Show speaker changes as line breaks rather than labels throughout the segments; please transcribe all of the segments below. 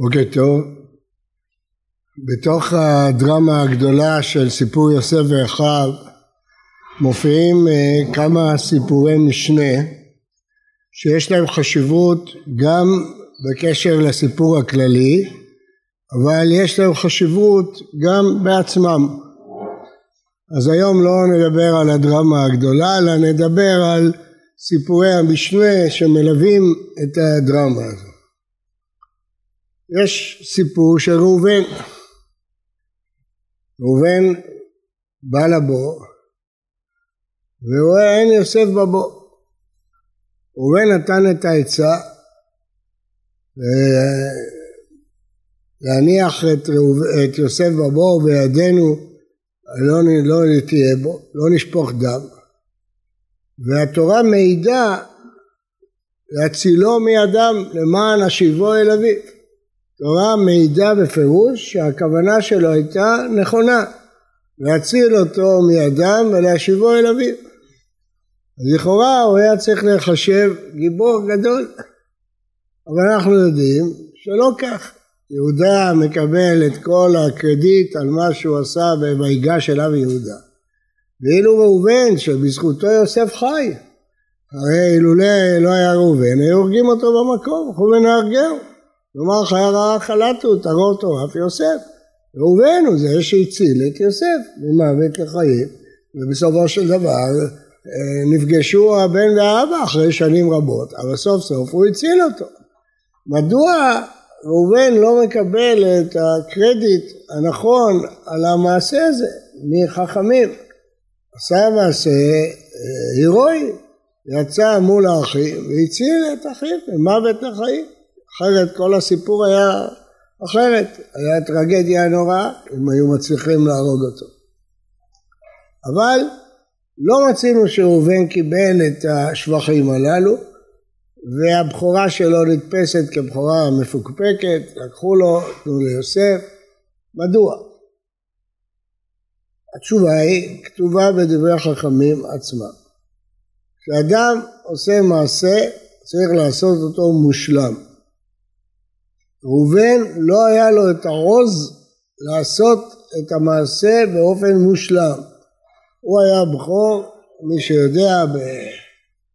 בוקר טוב. בתוך הדרמה הגדולה של סיפור יוסף ואחיו מופיעים אה, כמה סיפורי משנה שיש להם חשיבות גם בקשר לסיפור הכללי אבל יש להם חשיבות גם בעצמם. אז היום לא נדבר על הדרמה הגדולה אלא נדבר על סיפורי המשנה שמלווים את הדרמה הזאת. יש סיפור של ראובן. ראובן בא לבור ורואה אין יוסף בבור. ראובן נתן את העצה להניח את, את יוסף בבור בידינו לא, לא תהיה בו, לא נשפוך דם והתורה מעידה להצילו מידם למען השיבו אל אביו תורה מעידה בפירוש שהכוונה שלו הייתה נכונה, להציל אותו מידם ולהשיבו אל אביו. אז לכאורה הוא היה צריך לחשב גיבור גדול, אבל אנחנו יודעים שלא כך. יהודה מקבל את כל הקרדיט על מה שהוא עשה ב"ויגש אליו יהודה". ואילו ראובן שבזכותו יוסף חי, הרי אילולא לא היה ראובן היו הורגים אותו במקום, ראובן הרגהו. כלומר חיה רעה חלטו, תרור תורף יוסף. ראובן הוא זה שהציל את יוסף ממוות לחיים, ובסופו של דבר אה, נפגשו הבן והאבא אחרי שנים רבות, אבל סוף סוף הוא הציל אותו. מדוע ראובן לא מקבל את הקרדיט הנכון על המעשה הזה מחכמים? עשה מעשה אה, הירואי, יצא מול האחים והציל את אחיו ממוות לחיים. אחרת כל הסיפור היה אחרת, היה טרגדיה נוראה אם היו מצליחים להרוג אותו. אבל לא רצינו שראובן קיבל את השבחים הללו והבכורה שלו נתפסת כבכורה מפוקפקת, לקחו לו, תנו ליוסף, מדוע? התשובה היא כתובה בדברי החכמים עצמם. כשאדם עושה מעשה צריך לעשות אותו מושלם. ראובן לא היה לו את העוז לעשות את המעשה באופן מושלם. הוא היה בכור, מי שיודע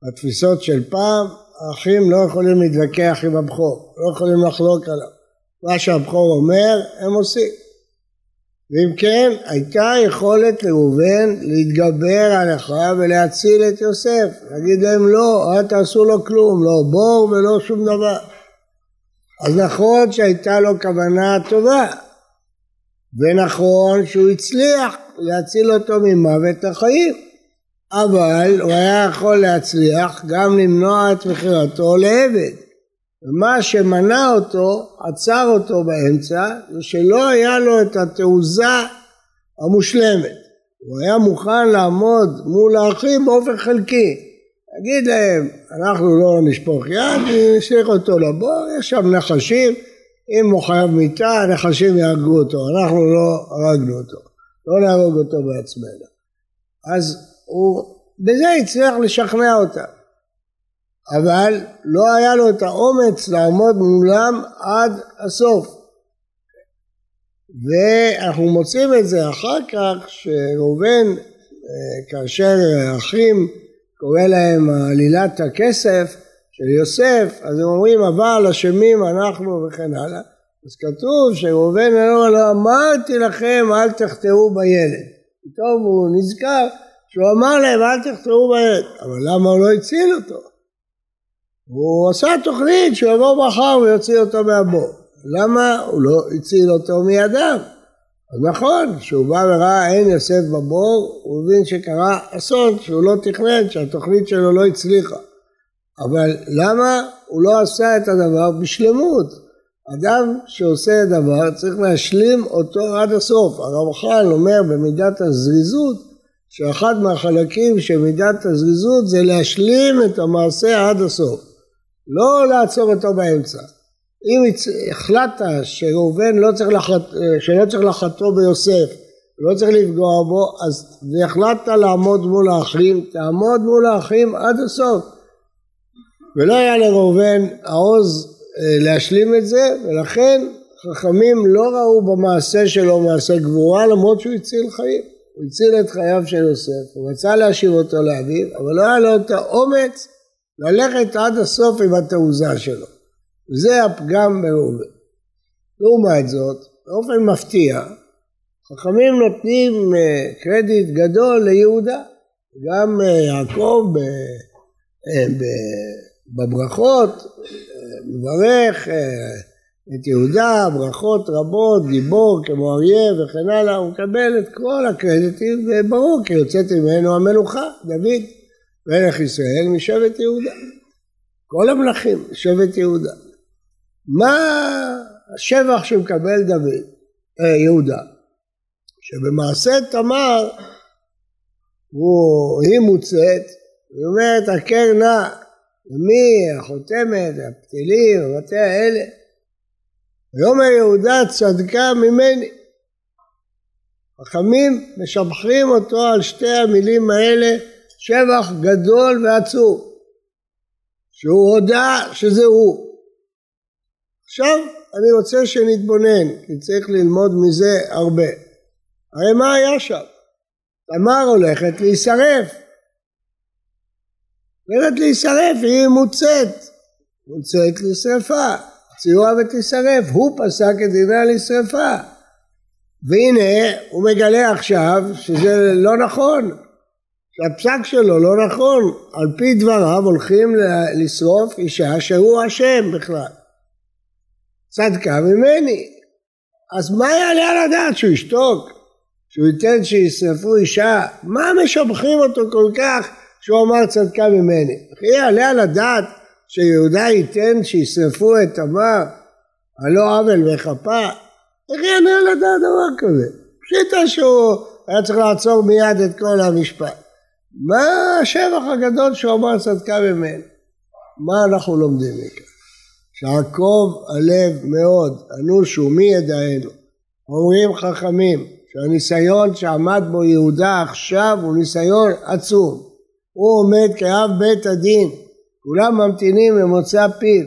בתפיסות של פעם, האחים לא יכולים להתווכח עם הבכור, לא יכולים לחלוק עליו. מה שהבכור אומר, הם עושים. ואם כן, הייתה יכולת לראובן להתגבר על אחיו ולהציל את יוסף. להגיד להם לא, אל תעשו לו כלום, לא בור ולא שום דבר. אז נכון שהייתה לו כוונה טובה, ונכון שהוא הצליח להציל אותו ממוות החיים, אבל הוא היה יכול להצליח גם למנוע את מכירתו לעבד. ומה שמנע אותו, עצר אותו באמצע, זה שלא היה לו את התעוזה המושלמת. הוא היה מוכן לעמוד מול האחים באופן חלקי. תגיד להם, אנחנו לא נשפוך יד, נשליך אותו לבור, יש שם נחשים, אם הוא חייב מיטה, הנחשים יהרגו אותו, אנחנו לא הרגנו אותו, לא נהרוג אותו בעצמנו. אז הוא בזה הצליח לשכנע אותם, אבל לא היה לו את האומץ לעמוד מולם עד הסוף. ואנחנו מוצאים את זה אחר כך, שראובן, אה, כאשר האחים קורא להם עלילת הכסף של יוסף, אז הם אומרים אבל אשמים אנחנו וכן הלאה. אז כתוב שראובן אומר לו אמרתי לכם אל תחטאו בילד. פתאום הוא נזכר שהוא אמר להם אל תחטאו בילד, אבל למה הוא לא הציל אותו? הוא עשה תוכנית שהוא יבוא מחר ויוציא אותו מהבור. למה הוא לא הציל אותו מידם? אז נכון, כשהוא בא וראה אין יוסף בבור, הוא הבין שקרה אסון, שהוא לא תכנן, שהתוכנית שלו לא הצליחה. אבל למה הוא לא עשה את הדבר בשלמות? אדם שעושה דבר צריך להשלים אותו עד הסוף. הרמח"ל אומר במידת הזריזות שאחד מהחלקים של מידת הזריזות זה להשלים את המעשה עד הסוף. לא לעצור אותו באמצע. אם החלטת שראובן לא צריך לחט... שלא צריך לחטוא ביוסף, לא צריך לפגוע בו, אז והחלטת לעמוד מול האחים, תעמוד מול האחים עד הסוף. ולא היה לראובן העוז אה, להשלים את זה, ולכן חכמים לא ראו במעשה שלו מעשה גבורה למרות שהוא הציל חיים. הוא הציל את חייו של יוסף, הוא רצה להשיב אותו לאביו, אבל לא היה לו את האומץ ללכת עד הסוף עם התעוזה שלו. וזה הפגם בראובן. לעומת זאת, באופן מפתיע, חכמים נותנים אה, קרדיט גדול ליהודה. גם אה, יעקב אה, בברכות מברך את יהודה, ברכות רבות, גיבור כמו אריה וכן הלאה, הוא מקבל את כל הקרדיטים, וברור כי יוצאת ממנו המלוכה, דוד, מלך ישראל משבט יהודה. כל המלכים, שבט יהודה. מה השבח שמקבל דוד, אה, יהודה? שבמעשה תמר הוא, היא מוצאת, היא אומרת הכר נא למי החותמת, הפתילים, הבתי האלה. ויאמר יהודה צדקה ממני. חכמים משבחים אותו על שתי המילים האלה שבח גדול ועצוב. שהוא הודה שזה הוא. עכשיו אני רוצה שנתבונן, כי צריך ללמוד מזה הרבה. הרי מה היה שם? תמר הולכת להישרף. הולכת להישרף, היא מוצאת. מוצאת לשרפה. ציורה ותישרף. הוא פסק את דינה לשרפה. והנה הוא מגלה עכשיו שזה לא נכון. שהפסק שלו לא נכון. על פי דבריו הולכים לשרוף אישה שהוא אשם בכלל. צדקה ממני. אז מה יעלה על הדעת שהוא ישתוק? שהוא ייתן שישרפו אישה? מה משבחים אותו כל כך שהוא אמר צדקה ממני? וכי יעלה על הדעת שיהודה ייתן שישרפו את תמר על לא עוול וכפה? איך יעלה על הדעת דבר כזה? פשיטה שהוא היה צריך לעצור מיד את כל המשפט. מה השבח הגדול שהוא אמר צדקה ממני? מה אנחנו לומדים מכאן? שעקוב הלב מאוד, אנושו מי ידענו. אומרים חכמים שהניסיון שעמד בו יהודה עכשיו הוא ניסיון עצום. הוא עומד כאב בית הדין, כולם ממתינים למוצא פיו,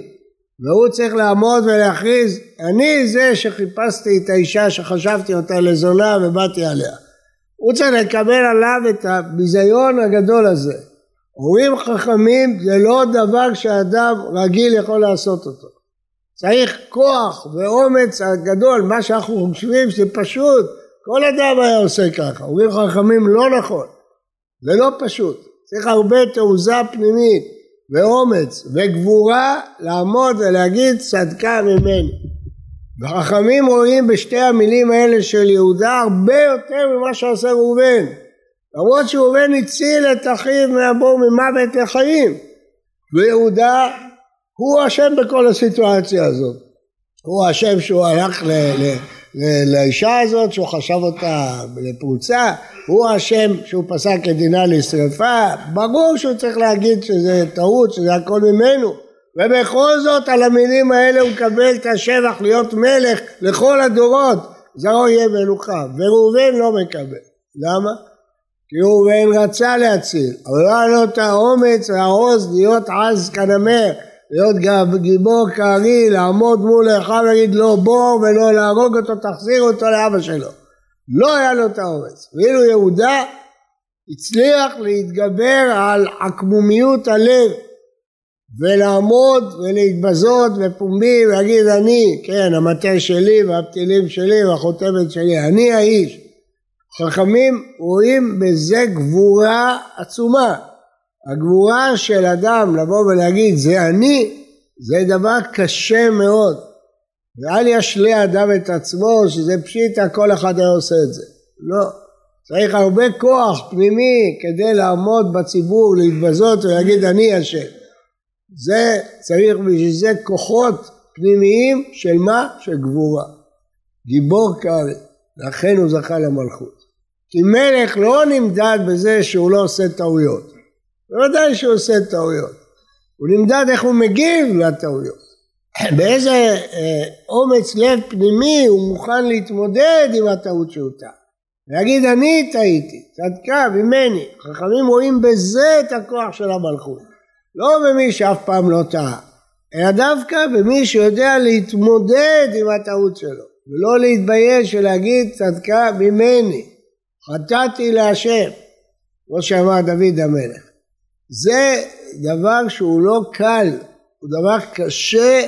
והוא צריך לעמוד ולהכריז, אני זה שחיפשתי את האישה שחשבתי אותה לזונה ובאתי עליה. הוא צריך לקבל עליו את הביזיון הגדול הזה. אומרים חכמים זה לא דבר שאדם רגיל יכול לעשות אותו. צריך כוח ואומץ גדול, מה שאנחנו חושבים שזה פשוט, כל אדם היה עושה ככה. אומרים חכמים לא נכון, זה לא פשוט. צריך הרבה תעוזה פנימית ואומץ וגבורה לעמוד ולהגיד צדקה ממני. וחכמים רואים בשתי המילים האלה של יהודה הרבה יותר ממה שעושה ראובן. למרות שראובן הציל את אחיו מהבור ממוות לחיים. ויהודה הוא אשם בכל הסיטואציה הזאת. הוא אשם שהוא הלך ל, ל, לאישה הזאת, שהוא חשב אותה לפרוצה, הוא אשם שהוא פסק את דינה לשרפה, ברור שהוא צריך להגיד שזה טעות, שזה הכל ממנו. ובכל זאת על המילים האלה הוא מקבל את השבח להיות מלך לכל הדורות, זרעו יהיה מלוכה, וראובן לא מקבל. למה? כי ראובן רצה להציל, אבל לא היה לו את האומץ והעוז להיות עז כנמר, להיות גיבור כארי, לעמוד מול אחיו ולהגיד לא בור ולא להרוג אותו, תחזיר אותו לאבא שלו. לא היה לו את האומץ. ואילו יהודה הצליח להתגבר על עקמומיות הלב ולעמוד ולהתבזות בפומבי ולהגיד אני, כן, המטה שלי והפתילים שלי והחותמת שלי, אני האיש. חכמים רואים בזה גבורה עצומה. הגבורה של אדם לבוא ולהגיד זה אני, זה דבר קשה מאוד. ואל ישלה אדם את עצמו שזה פשיטה כל אחד היה עושה את זה. לא. צריך הרבה כוח פנימי כדי לעמוד בציבור, להתבזות ולהגיד אני אשם. זה צריך בשביל זה כוחות פנימיים של מה? של גבורה. גיבור קרעי, לכן הוא זכה למלכות. כי מלך לא נמדד בזה שהוא לא עושה טעויות. בוודאי שהוא עושה טעויות. הוא נמדד איך הוא מגיב לטעויות. באיזה אה, אומץ לב פנימי הוא מוכן להתמודד עם הטעות שהוא טעה. להגיד אני טעיתי, צדקה ממני. חכמים רואים בזה את הכוח של המלכות. לא במי שאף פעם לא טעה. אלא דווקא במי שיודע להתמודד עם הטעות שלו, ולא להתבייש ולהגיד צדקה ממני, חטאתי להשם, כמו שאמר דוד המלך. זה דבר שהוא לא קל, הוא דבר קשה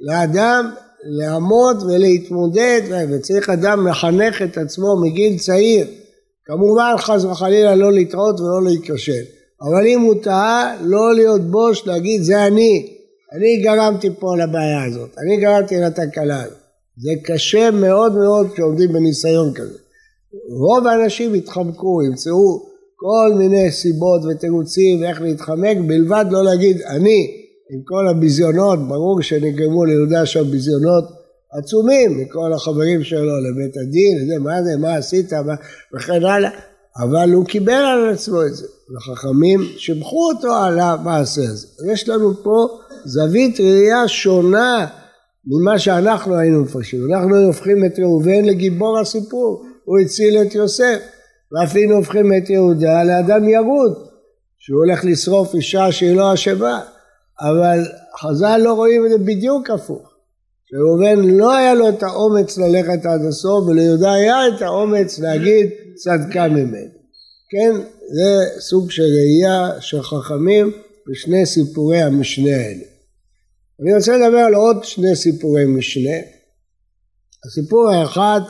לאדם לעמוד ולהתמודד, וצריך אדם לחנך את עצמו מגיל צעיר. כמובן חס וחלילה לא לטעות ולא להיכשל, אבל אם הוא טעה, לא להיות בוש, להגיד זה אני, אני גרמתי פה לבעיה הזאת, אני גרמתי לתקלה הזאת. זה קשה מאוד מאוד כשעומדים בניסיון כזה. רוב האנשים יתחמקו, ימצאו כל מיני סיבות ותירוצים ואיך להתחמק, בלבד לא להגיד אני, עם כל הביזיונות, ברור שנגרמו ליהודה שם ביזיונות עצומים מכל החברים שלו לבית הדין, זה, מה זה, מה עשית, מה, וכן הלאה, אבל הוא קיבל על עצמו את זה, וחכמים שיבחו אותו על המעשה הזה. יש לנו פה זווית ראייה שונה ממה שאנחנו היינו מפרשים. אנחנו הופכים את ראובן לגיבור הסיפור, הוא הציל את יוסף, ואפילו הופכים את יהודה לאדם ירוד, שהוא הולך לשרוף אישה שהיא לא אשמה, אבל חז"ל לא רואים את זה בדיוק הפוך. שראובן לא היה לו את האומץ ללכת עד הסוף, וליהודה היה את האומץ להגיד צדקה ממנו. כן, זה סוג של ראייה של חכמים בשני סיפורי המשנה האלה. אני רוצה לדבר על עוד שני סיפורי משנה. הסיפור האחד,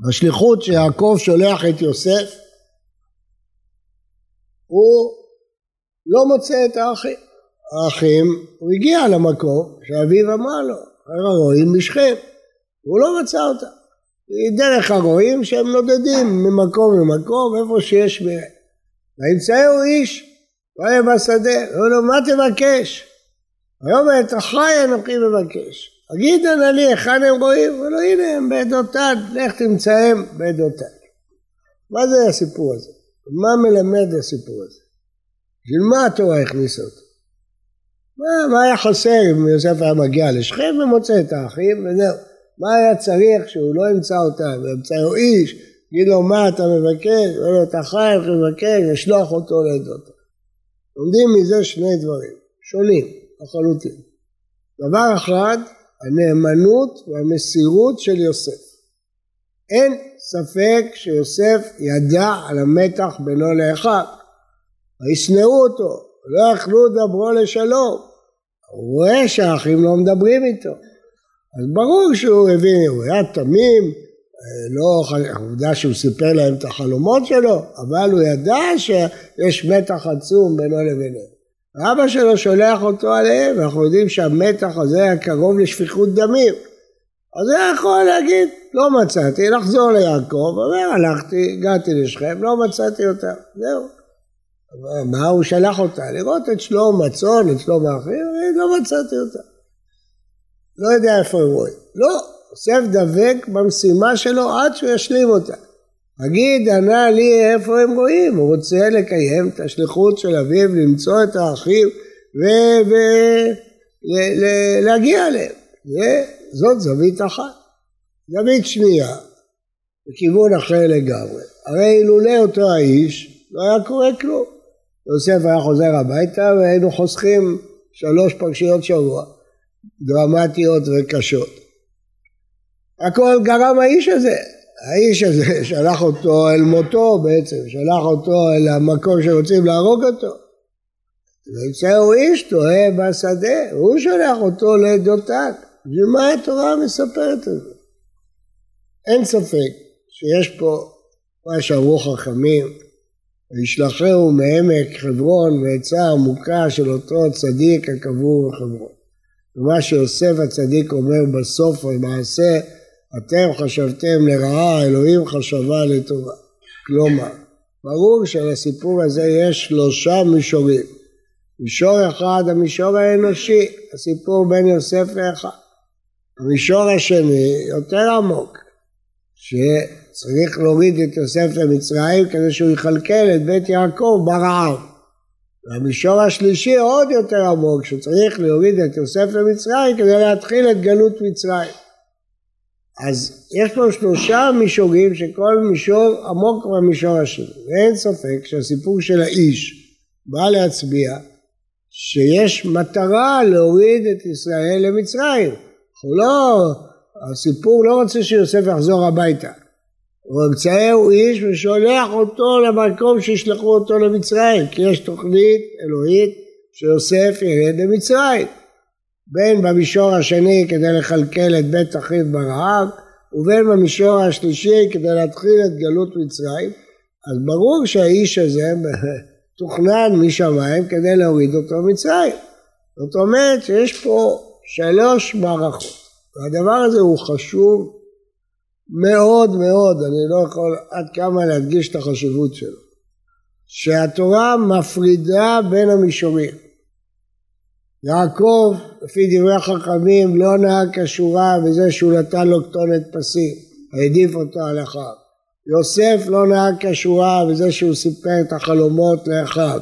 בשליחות שיעקב שולח את יוסף, הוא לא מוצא את האחים. האחים, הוא הגיע למקום שאביו אמר לו, הרועים בשכם, הוא לא מצא אותם. דרך הרועים שהם נודדים ממקום למקום, איפה שיש מהם. וימצאו איש והיה בשדה, אמרו לו, מה תבקש? ויאמר את אחי אנוכי מבקש. אגיד נא לי היכן הם רואים? אמרו לו, הנה הם בעדותיו, לך תמצאם בעדותיו. מה זה הסיפור הזה? מה מלמד הסיפור הזה? בשביל מה התורה הכניסה אותו? מה, מה היה חסר אם יוסף היה מגיע לשכם ומוצא את האחים וזהו? מה היה צריך שהוא לא ימצא אותם וימצאו איש, יגיד לו מה אתה מבקש, אומר לו אתה חי, אתה מבקש, לשלוח אותו לעדותיו. לומדים מזה שני דברים, שונים לחלוטין. דבר אחד, הנאמנות והמסירות של יוסף. אין ספק שיוסף ידע על המתח בינו לאחיו. וישנאו אותו, לא יכלו דברו לשלום. הוא רואה שהאחים לא מדברים איתו. אז ברור שהוא הבין, הוא היה תמים, לא העובדה שהוא סיפר להם את החלומות שלו, אבל הוא ידע שיש מתח עצום בינו לביניהם. אבא שלו שולח אותו עליהם, ואנחנו יודעים שהמתח הזה היה קרוב לשפיכות דמים. אז הוא יכול להגיד, לא מצאתי, לחזור ליעקב, אומר, הלכתי, הגעתי לשכם, לא מצאתי אותה, זהו. מה הוא שלח אותה? לראות את שלום הצאן, את שלום האחים, לא מצאתי אותה. לא יודע איפה הם רואים. לא, יוסף דבק במשימה שלו עד שהוא ישלים אותה. אגיד ענה לי איפה הם רואים, הוא רוצה לקיים את השליחות של אביו, למצוא את האחים ולהגיע אליהם. זאת זווית אחת. זווית שנייה, בכיוון אחר לגמרי. הרי אילולא אותו האיש, לא היה קורה כלום. יוסף היה חוזר הביתה והיינו חוסכים שלוש פרשיות שבוע, דרמטיות וקשות. הכל גרם האיש הזה. האיש הזה שלח אותו אל מותו בעצם, שלח אותו אל המקום שרוצים להרוג אותו. ויצאו איש טועה בשדה, הוא שולח אותו לעדותיו. בשביל מה התורה מספרת את זה? אין ספק שיש פה מה שאמרו חכמים, וישלחהו מעמק חברון ועצה עמוקה של אותו צדיק הקבור בחברון. ומה שיוסף הצדיק אומר בסוף המעשה, אתם חשבתם לרעה, אלוהים חשבה לטובה. כלומר, ברור שלסיפור הזה יש שלושה מישורים. מישור אחד, המישור האנושי, הסיפור בין יוסף לאחיו. המישור השני, יותר עמוק, שצריך להוריד את יוסף למצרים כדי שהוא יכלכל את בית יעקב ברעב. והמישור השלישי עוד יותר עמוק, שצריך להוריד את יוסף למצרים כדי להתחיל את גלות מצרים. אז יש פה שלושה מישורים שכל מישור עמוק במישור השני. ואין ספק שהסיפור של האיש בא להצביע שיש מטרה להוריד את ישראל למצרים. אנחנו לא, הסיפור לא רוצה שיוסף יחזור הביתה. הוא הוא איש ושולח אותו למקום שישלחו אותו למצרים, כי יש תוכנית אלוהית שיוסף ירד למצרים. בין במישור השני כדי לכלכל את בית אחיו ברעב, ובין במישור השלישי כדי להתחיל את גלות מצרים, אז ברור שהאיש הזה תוכנן משמיים כדי להוריד אותו מצרים. זאת אומרת שיש פה שלוש מערכות, והדבר הזה הוא חשוב מאוד מאוד, אני לא יכול עד כמה להדגיש את החשיבות שלו, שהתורה מפרידה בין המישורים. יעקב, לפי דברי החכמים, לא נהג כשורה בזה שהוא נתן לו כתונת פסים, העדיף אותו על אחיו. יוסף לא נהג כשורה בזה שהוא סיפר את החלומות לאחיו.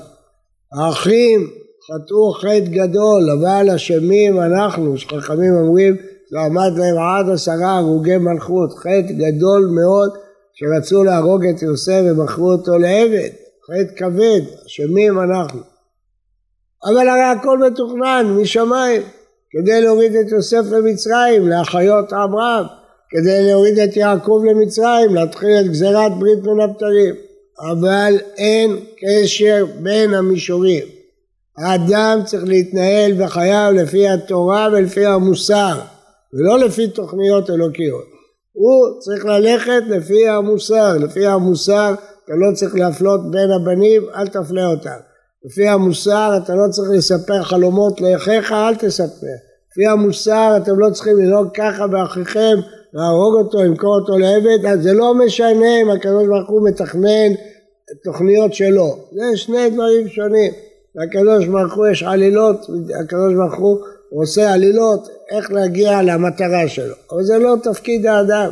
האחים חטאו חטא גדול, אבל אשמים אנחנו, שחכמים אומרים, זה עמד להם עד עשרה הרוגי מלכות, חטא גדול מאוד שרצו להרוג את יוסף ומכרו אותו לעבד, חטא כבד, אשמים אנחנו. אבל הרי הכל מתוכנן משמיים, כדי להוריד את יוסף למצרים, להחיות אברהם, כדי להוריד את יעקב למצרים, להתחיל את גזירת ברית בין הבתרים. אבל אין קשר בין המישורים. האדם צריך להתנהל בחייו לפי התורה ולפי המוסר, ולא לפי תוכניות אלוקיות. הוא צריך ללכת לפי המוסר, לפי המוסר אתה לא צריך להפלות בין הבנים, אל תפלה אותם. לפי המוסר אתה לא צריך לספר חלומות לאחיך, אל תספר. לפי המוסר אתם לא צריכים לנהוג ככה באחיכם, להרוג אותו, למכור אותו לעבד, אז זה לא משנה אם הקדוש ברוך הוא מתכנן תוכניות שלו. זה שני דברים שונים. לקדוש ברוך הוא יש עלילות, הקדוש ברוך הוא עושה עלילות איך להגיע למטרה שלו. אבל זה לא תפקיד האדם.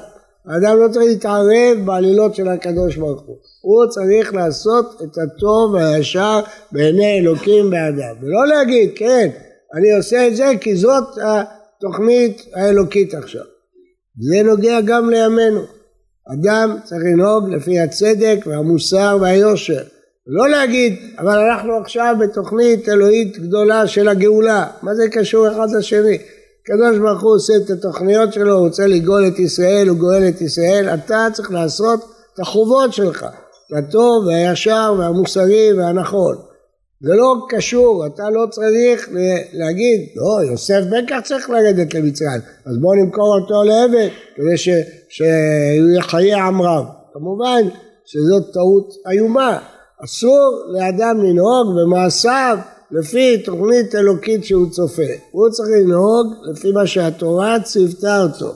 האדם לא צריך להתערב בעלילות של הקדוש ברוך הוא. הוא צריך לעשות את הטוב והישר בעיני אלוקים באדם. ולא להגיד, כן, אני עושה את זה כי זאת התוכנית האלוקית עכשיו. זה נוגע גם לימינו. אדם צריך לנהוג לפי הצדק והמוסר והיושר. לא להגיד, אבל אנחנו עכשיו בתוכנית אלוהית גדולה של הגאולה. מה זה קשור אחד לשני? הקדוש ברוך הוא עושה את התוכניות שלו, הוא רוצה לגאול את ישראל, הוא גואל את ישראל, אתה צריך לעשות את החובות שלך, הטוב והישר והמוסרי והנכון. זה לא קשור, אתה לא צריך להגיד, לא, יוסף בטח צריך לרדת למצרים, אז בואו נמכור אותו לעבד כדי שהוא יחיה עם רב. כמובן שזאת טעות איומה, אסור לאדם לנהוג במעשיו לפי תוכנית אלוקית שהוא צופה. הוא צריך לנהוג לפי מה שהתורה ציוותה אותו.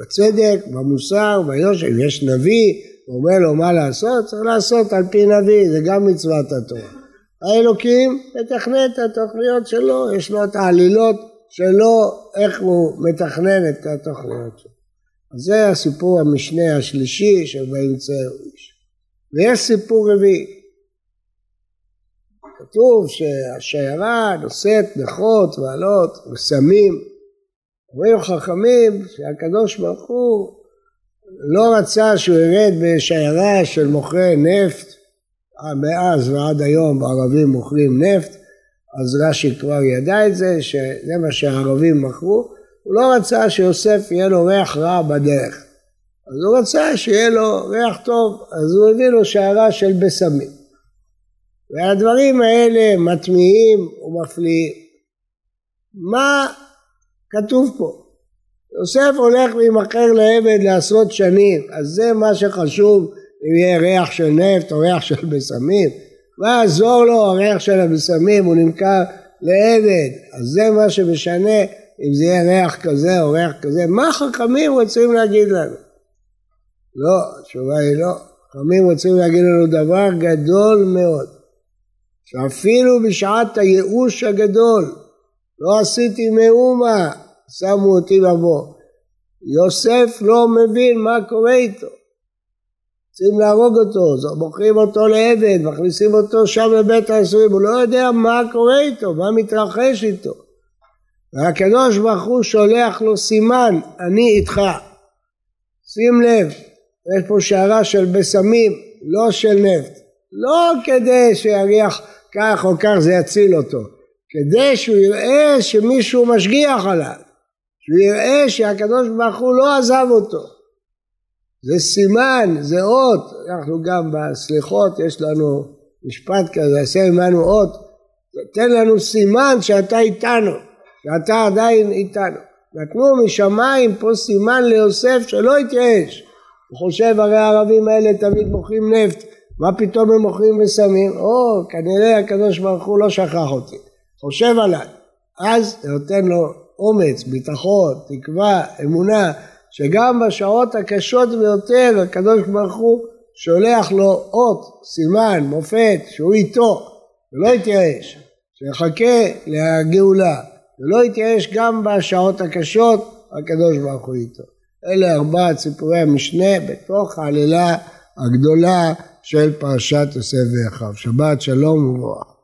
בצדק, במוסר, ביושר, אם יש נביא, הוא אומר לו מה לעשות, צריך לעשות על פי נביא, זה גם מצוות התורה. האלוקים מתכנן את התוכניות שלו, יש לו את העלילות שלו, איך הוא מתכנן את התוכניות שלו. אז זה הסיפור המשנה השלישי של באמצע איש. ויש סיפור רביעי. כתוב שהשיירה נושאת נכות ועלות וסמים. אומרים חכמים שהקדוש ברוך הוא לא רצה שהוא ירד בשיירה של מוכרי נפט מאז ועד היום הערבים מוכרים נפט, אז רש"י כבר ידע את זה, שזה מה שהערבים מכרו, הוא לא רצה שיוסף יהיה לו ריח רע בדרך, אז הוא רצה שיהיה לו ריח טוב, אז הוא הביא לו שיירה של בשמים. והדברים האלה מטמיעים ומפליאים. מה כתוב פה? יוסף הולך להימכר לעבד לעשרות שנים, אז זה מה שחשוב אם יהיה ריח של נפט או ריח של בשמים, מה יעזור לו הריח של הבשמים, הוא נמכר לעבד, אז זה מה שמשנה אם זה יהיה ריח כזה או ריח כזה, מה חכמים רוצים להגיד לנו? לא, התשובה היא לא, חכמים רוצים להגיד לנו דבר גדול מאוד, שאפילו בשעת הייאוש הגדול, לא עשיתי מאומה, שמו אותי לבוא. יוסף לא מבין מה קורה איתו. רוצים להרוג אותו, מוכרים אותו לעבד, מכניסים אותו שם לבית האסורים, הוא לא יודע מה קורה איתו, מה מתרחש איתו. והקדוש ברוך הוא שולח לו סימן, אני איתך. שים לב, יש פה שערה של בשמים, לא של נפט. לא כדי שיריח כך או כך זה יציל אותו, כדי שהוא יראה שמישהו משגיח עליו, שהוא יראה שהקדוש ברוך הוא לא עזב אותו. זה סימן, זה אות, אנחנו גם בסליחות יש לנו משפט כזה, עשה עמנו אות, תן לנו סימן שאתה איתנו, שאתה עדיין איתנו. נתנו משמיים פה סימן ליוסף שלא התייאש. הוא חושב הרי הערבים האלה תמיד מוכרים נפט, מה פתאום הם מוכרים וסמים? או, כנראה הקדוש ברוך הוא לא שכח אותי, חושב עליי. אז זה נותן לו אומץ, ביטחון, תקווה, אמונה, שגם בשעות הקשות ביותר הקדוש ברוך הוא שולח לו אות, סימן, מופת, שהוא איתו, ולא יתייאש, שיחכה לגאולה, ולא יתייאש גם בשעות הקשות, הקדוש ברוך הוא איתו. אלה ארבעת סיפורי המשנה בתוך העלילה הגדולה של פרשת יוסף ואחיו. שבת שלום וברוך.